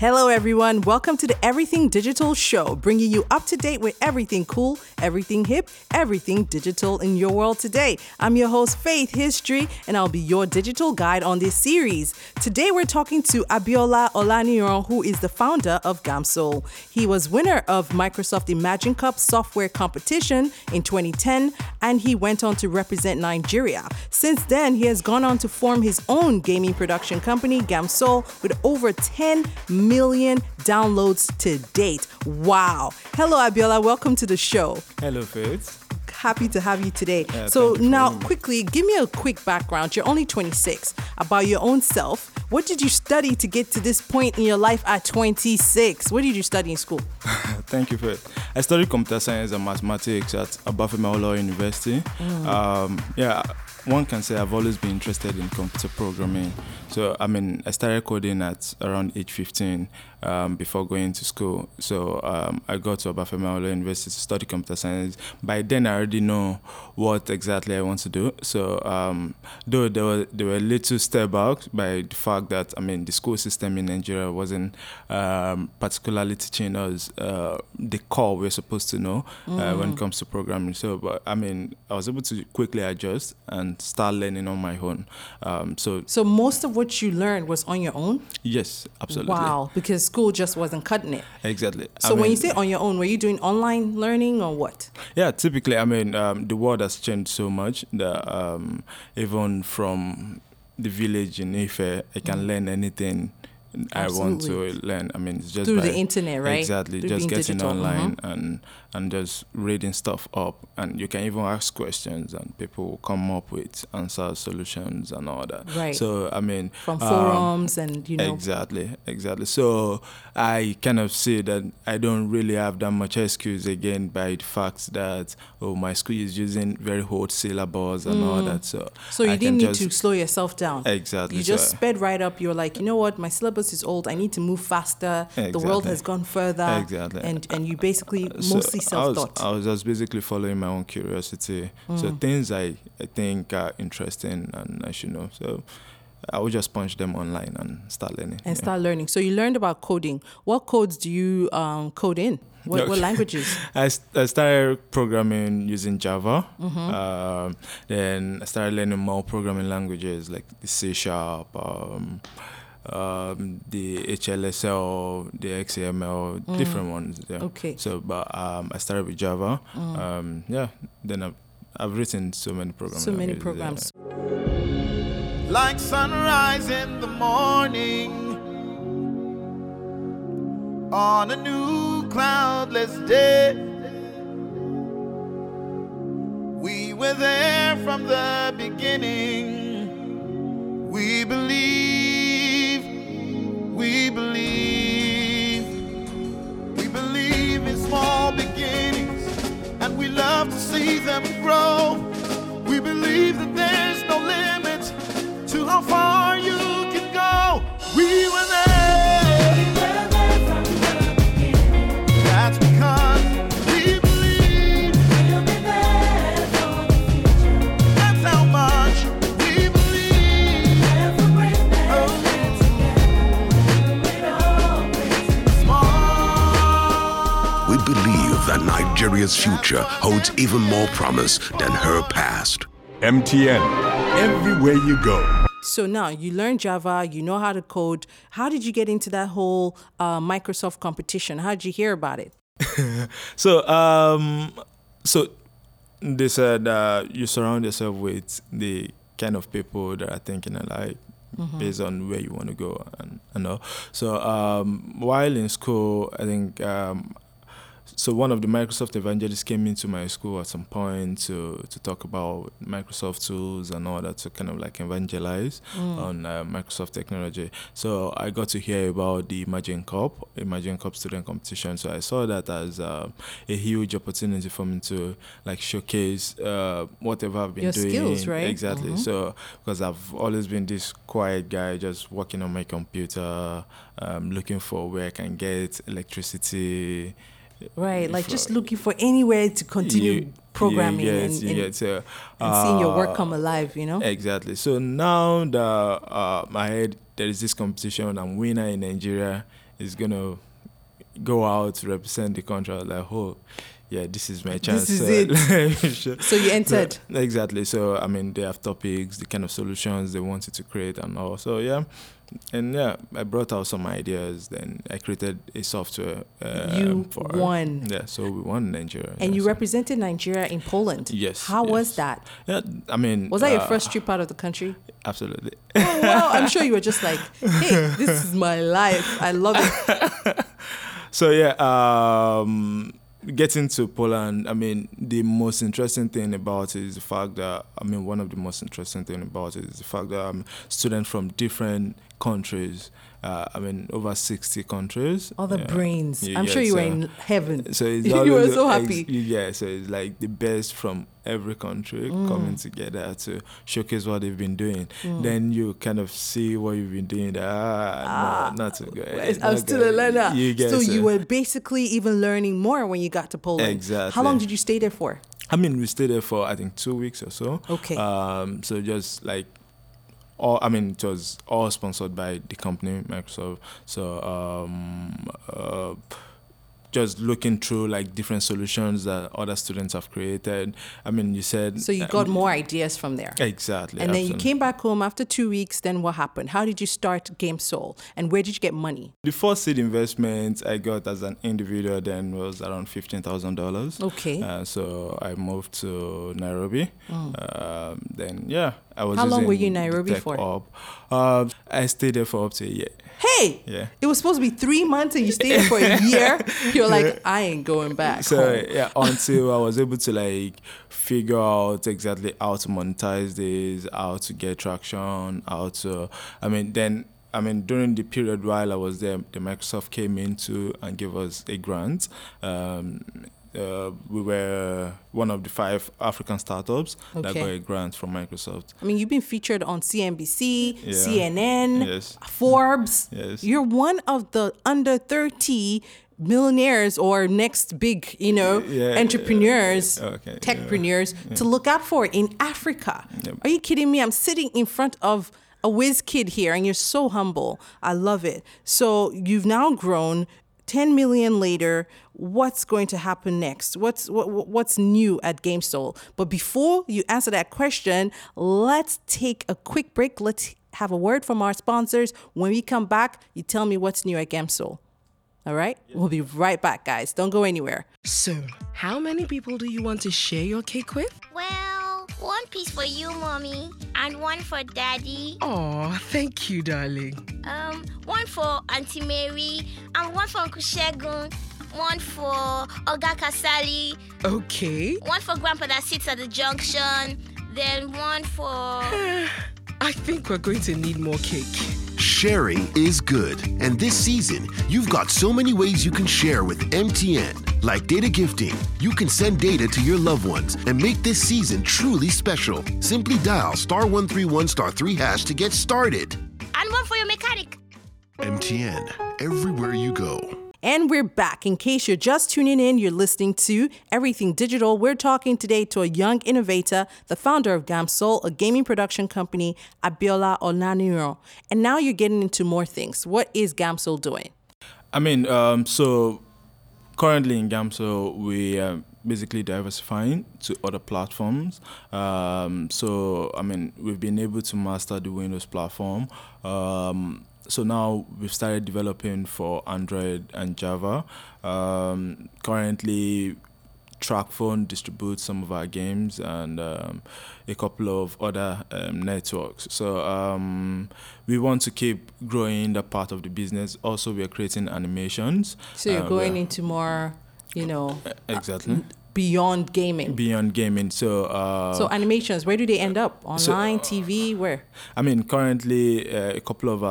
Hello, everyone. Welcome to the Everything Digital Show, bringing you up to date with everything cool, everything hip, everything digital in your world today. I'm your host, Faith History, and I'll be your digital guide on this series. Today, we're talking to Abiola Olaniran, who is the founder of Gamsole. He was winner of Microsoft Imagine Cup software competition in 2010, and he went on to represent Nigeria. Since then, he has gone on to form his own gaming production company, Gamsole, with over 10 million downloads to date. Wow. Hello, Abiola. Welcome to the show. Hello, Faith. Happy to have you today. Yeah, so, now, quickly, give me a quick background. You're only 26. About your own self. What did you study to get to this point in your life at 26? What did you study in school? Thank you, Faith. I studied computer science and mathematics at Obafemi Awolowo University. Um, yeah, one can say I've always been interested in computer programming. So, I mean, I started coding at around age 15 um, before going to school. So, um, I got to Obafemi Awolowo University to study computer science. By then, I already know what exactly I want to do. So, um, though there were, there were little step back by the fact that, I mean, the school system in Nigeria wasn't um, particularly teaching us uh, the core we're supposed to know uh, when it comes to programming. So, but I mean, I was able to quickly adjust and start learning on my own. Um, so, So, most of what you learned was on your own? yes, absolutely. Wow, because school just wasn't cutting it. Exactly. I So, when mean, you say on your own, were you doing online learning or what? Yeah, typically, I mean, um, the world has changed so much that um, even from the village in Ife, I can learn anything I want to learn. I mean, it's just Through by, the internet, right? Exactly, Through just getting digital, uh-huh. online and and just reading stuff up, and you can even ask questions, and people will come up with answer solutions and all that. Right. So, I mean, From um, forums and, you know. Exactly, exactly. So I kind of see that I don't really have that much excuse again by the fact that oh my school is using very old syllabus and all that. So Mm. So you I didn't need just, to slow yourself down. Exactly. You just so- sped right up. You're like, you know what? My syllabus is old. I need to move faster. The world has gone further. Exactly. And and you basically So mostly self-taught. I was just basically following my own curiosity. Mm. So things I, I think are interesting and I should know. So I would just punch them online and start learning. and yeah. start learning. So you learned about coding. What codes do you um, code in? What, what Okay. languages? I, I started programming using Java. Mm-hmm. Um, then I started learning more programming languages like C Sharp, um, um, the HLSL, the XAML, different ones. Yeah. Mm. Okay. Mm. So, but um, I started with Java. Um, yeah. Then I've, I've written so many programs. So many programs. like sunrise in the morning on a new cloudless day. We were there from the beginning. Nigeria's future holds even more promise than her past. MTN. Everywhere you go. So now you learn Java, you know how to code. How did you get into that whole uh, Microsoft competition? How did you hear about it? So, um, so they said uh, you surround yourself with the kind of people that are thinking alike based on where you want to go and and all. So, um, while in school, I think. Um, so one of the Microsoft evangelists came into my school at some point to to talk about Microsoft tools and all that to kind of like evangelize on uh, Microsoft technology. So I got to hear about the Imagine Cup, Imagine Cup student competition. So I saw that as uh, a huge opportunity for me to like showcase uh, whatever I've been Your doing. skills, right? Exactly. So because I've always been this quiet guy, just working on my computer, um, looking for where I can get electricity. Right, like just looking for anywhere to continue you- programming you and, and, uh, and seeing your work uh, come alive, you know? Exactly. So now that uh, I heard there is this competition, I'm winner in Nigeria is gonna go out to represent the country. I was like, oh, yeah, this is my chance. This is so, it. So you entered. So, exactly. So I mean, they have topics, the kind of solutions they wanted to create, and all. So yeah, and yeah, I brought out some ideas. Then I created a software. Uh, You for won. Yeah, so we won Nigeria. And yeah, you so- represented Nigeria in Poland. Yes, How was that? Yeah, I mean, Was that your uh, first trip out of the country? Absolutely. Oh, well, I'm sure you were just like, hey, this is my life. I love it. So yeah, um, getting to Poland, I mean, the most interesting thing about it is the fact that I mean, one of the most interesting thing about it is the fact that I'm students from different countries. Uh, I mean, over sixty countries. All the Yeah. brains. Yeah, I'm yeah, sure you were in heaven. So it's you were so ex- happy. yeah, so it's like the best from every country Mm. coming together to showcase what they've been doing. Mm. Then you kind of see what you've been doing. that, Ah, no, not so good. It's I'm still a learner. You get so so- you were basically even learning more when you got to Poland. Exactly. How long did you stay there for? I mean, we stayed there for I think two weeks or so. Okay. Um, so just like all, I mean, it was all sponsored by the company Microsoft. So um, uh, just looking through like different solutions that other students have created. I mean, you said So you um, got more ideas from there. exactly, And then you came back home after two weeks. Then what happened? How did you start Gamsole? And where did you get money? The first seed investment I got as an individual then was around fifteen thousand dollars. Okay. Uh, so I moved to Nairobi. Um, then yeah, I was. How long were you in Nairobi for? hub. Uh, I stayed there for up to a year. Hey, Yeah. it was supposed to be three months and you stayed there for a year. You're like, I ain't going back. So home. yeah, until I was able to like figure out exactly how to monetize this, how to get traction, how to. I mean, then I mean during the period while I was there, the Microsoft came into and gave us a grant. Um, uh, we were one of the five African startups that got a grant from Microsoft. I mean, you've been featured on CNBC, Yeah. CNN, Yes. Forbes. Yes. You're one of the under 30 millionaires or next big, you know, Yeah, entrepreneurs, okay, techpreneurs to look out for in Africa. Are you kidding me? I'm sitting in front of a whiz kid here and you're so humble. I love it. So you've now grown 10 million later. What's going to happen next? What's what, what- what's new at Gamsole? But before you answer that question, let's take a quick break. Let's have a word from our sponsors. When we come back, you tell me what's new at Gamsole. All right? We'll be right back, guys. Don't go anywhere. So, how many people do you want to share your cake with? Well, one piece for you, mommy, and one for daddy. Oh, thank you, darling. Um, one for Auntie Mary, and one for Uncle Shegun. One for Oga Kasali. Okay. One for Grandpa that sits at the junction. Then one for. I think we're going to need more cake. Sharing is good. And this season, you've got so many ways you can share with MTN. Like data gifting, you can send data to your loved ones and make this season truly special. Simply dial star 131 star 3 hash to get started. And one for your mechanic. MTN, everywhere you go. And we're back. In case you're just tuning in, you're listening to Everything Digital. We're talking today to a young innovator, the founder of Gamsole, a gaming production company, Abiola Olaniran. And now you're getting into more things. What is Gamsol doing? I mean, um, so currently in Gamsole, we are basically diversifying to other platforms. Um, so, I mean, we've been able to master the Windows platform. Um, so now we've started developing for Android and Java. Um, currently, TrackPhone distributes some of our games and um, a couple of other um, networks. So um, we want to keep growing that part of the business. Also, we are creating animations. So you're Uh, going into more, you know, exactly beyond gaming. beyond gaming. So uh, so animations, where do they end up? Online, TV, where? I mean, currently uh, a couple of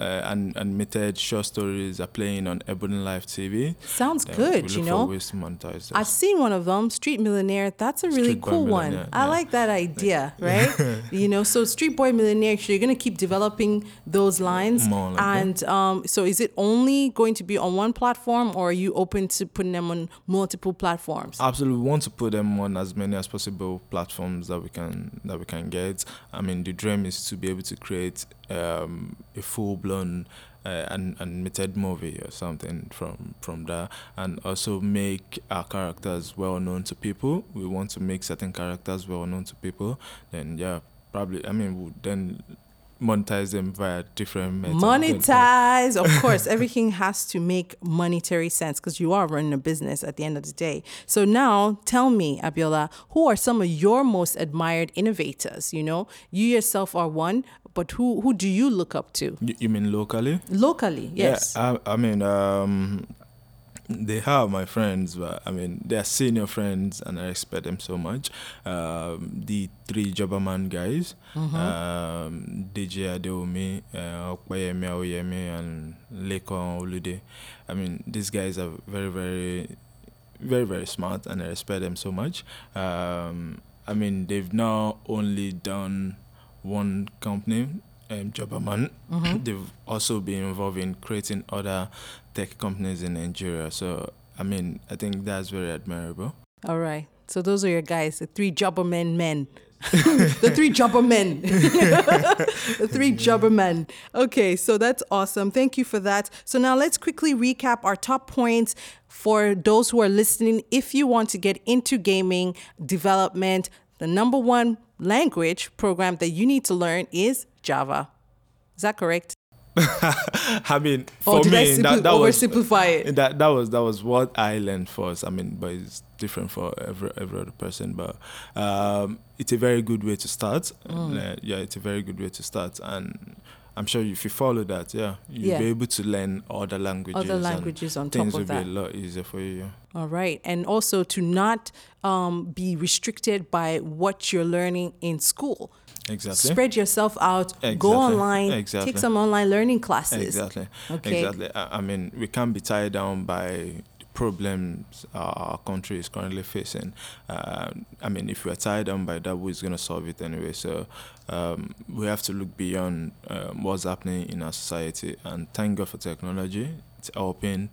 uh, uh, an- animated short stories are playing on EbonyLife TV. Sounds Then good, you know. Ways to monetize I've seen one of them, Street Millionaire. That's a really Street cool one. Millionaire, I like that idea, right? you know, so Street Boy Millionaire, so you're going to keep developing those lines. Like and um, so is it only going to be on one platform or are you open to putting them on multiple platforms? Absolutely, we want to put them on as many as possible platforms that we can that we can get. I mean, the dream is to be able to create um, a full blown uh, an animated movie or something from from there, and also make our characters well known to people. We want to make certain characters well known to people. Then yeah, probably. I mean, then monetize them via different methods. Monetize, of course. everything has to make monetary sense because you are running a business at the end of the day. So now, tell me, Abiola, who are some of your most admired innovators? You know, you yourself are one, but who who do you look up to You, mean locally? locally? Yes. Yeah, I, I mean, um, they have my friends, but I mean, they are senior friends, and I respect them so much. Um, the three Jobberman guys, um, Deji Adewunmi, uh, Opeyemi Awoyemi, and Lekan Olude. I mean, these guys are very, very, very, very smart, and I respect them so much. Um, I mean, they've now only done one company, um, Jobberman. They've also been involved in creating other tech companies in Nigeria. So, I mean, I think that's very admirable. All right. So those are your guys, the three Jobberman men. the three Jobbermen. the three Jobbermen. Okay, so that's awesome. Thank you for that. So now let's quickly recap our top points for those who are listening. If you want to get into gaming development, the number one language program that you need to learn is Java. Is that correct? I mean, for did I me, that, that was it? That that was that was what I learned first. I mean, but it's different for every every other person. But um, it's a very good way to start. Mm. Uh, yeah, it's a very good way to start, and I'm sure if you follow that, yeah, you'll Yeah. be able to learn other languages. and languages on top of things of will that. be a lot easier for you. Yeah. All right. And also to not um, be restricted by what you're learning in school. Exactly. Spread yourself out, Exactly. go online, Exactly. take some online learning classes. Exactly. Okay. Exactly. I, I mean, we can't be tied down by problems our country is currently facing. Uh, I mean, if we're tied down by that, who's going to solve it anyway? So um, we have to look beyond um, what's happening in our society. And thank God for technology. It's helping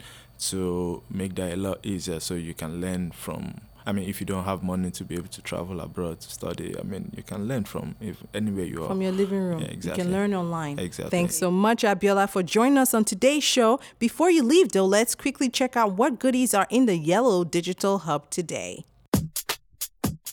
to make that a lot easier so you can learn from. I mean, if you don't have money to be able to travel abroad to study, I mean, you can learn from if anywhere you are. From your living room. Yeah, exactly. You can learn online. Exactly. Thanks so much, Abiola, for joining us on today's show. Before you leave, though, let's quickly check out what goodies are in the Yellow Digital Hub today.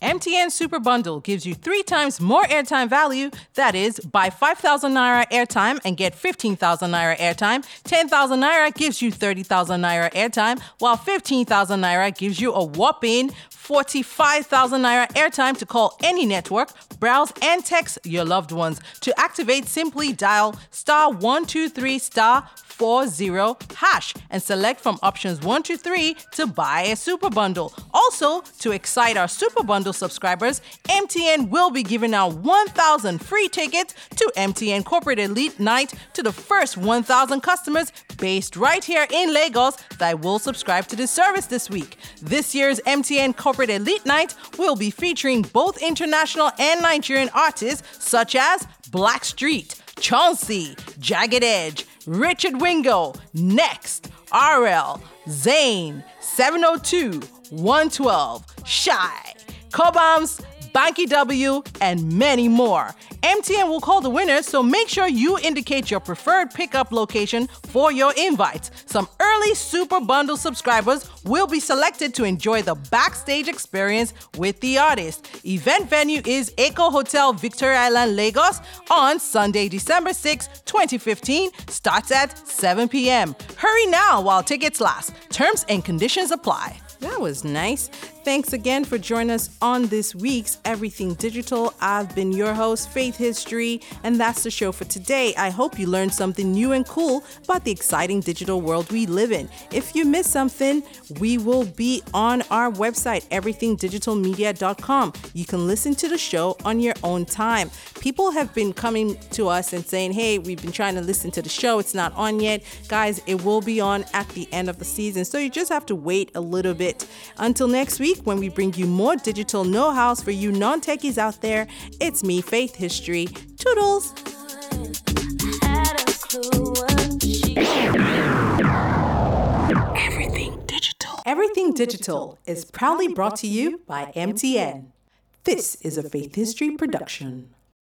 MTN Super Bundle gives you three times more airtime value. That is, buy 5,000 naira airtime and get 15,000 naira airtime. 10,000 naira gives you 30,000 naira airtime, while 15,000 naira gives you a whopping 45,000 naira airtime to call any network, browse, and text your loved ones. To activate, simply dial star 123 star 40 hash and select from options 1 to 3 to buy a super bundle. Also, to excite our super bundle subscribers, MTN will be giving out 1,000 free tickets to MTN Corporate Elite Night to the first 1,000 customers based right here in Lagos that will subscribe to this service this week. This year's MTN Corporate Elite Night will be featuring both international and Nigerian artists such as Blackstreet, Chauncey, Jagged Edge, Richard Wingo, Next, RL, Zane, 702, 112, Shy, Cobhams, Banky W, and many more. MTN will call the winners, so make sure you indicate your preferred pickup location for your invites. Some early Super Bundle subscribers will be selected to enjoy the backstage experience with the artist. Event venue is Eko Hotel Victoria Island, Lagos on Sunday, December 6, 2015. Starts at 7 p.m. Hurry now while tickets last. Terms and conditions apply. That was nice. Thanks again for joining us on this week's Everything Digital. I've been your host, Faith History, and that's the show for today. I hope you learned something new and cool about the exciting digital world we live in. If you missed something, we will be on our website, everythingdigitalmedia.com. You can listen to the show on your own time. People have been coming to us and saying, hey, we've been trying to listen to the show, it's not on yet. Guys, it will be on at the end of the season, so you just have to wait a little bit. Until next week, when we bring you more digital know hows for you non techies out there, it's me, Faith History. Toodles! Everything Digital. Everything Digital is proudly brought to you by MTN. This is a Faith History production.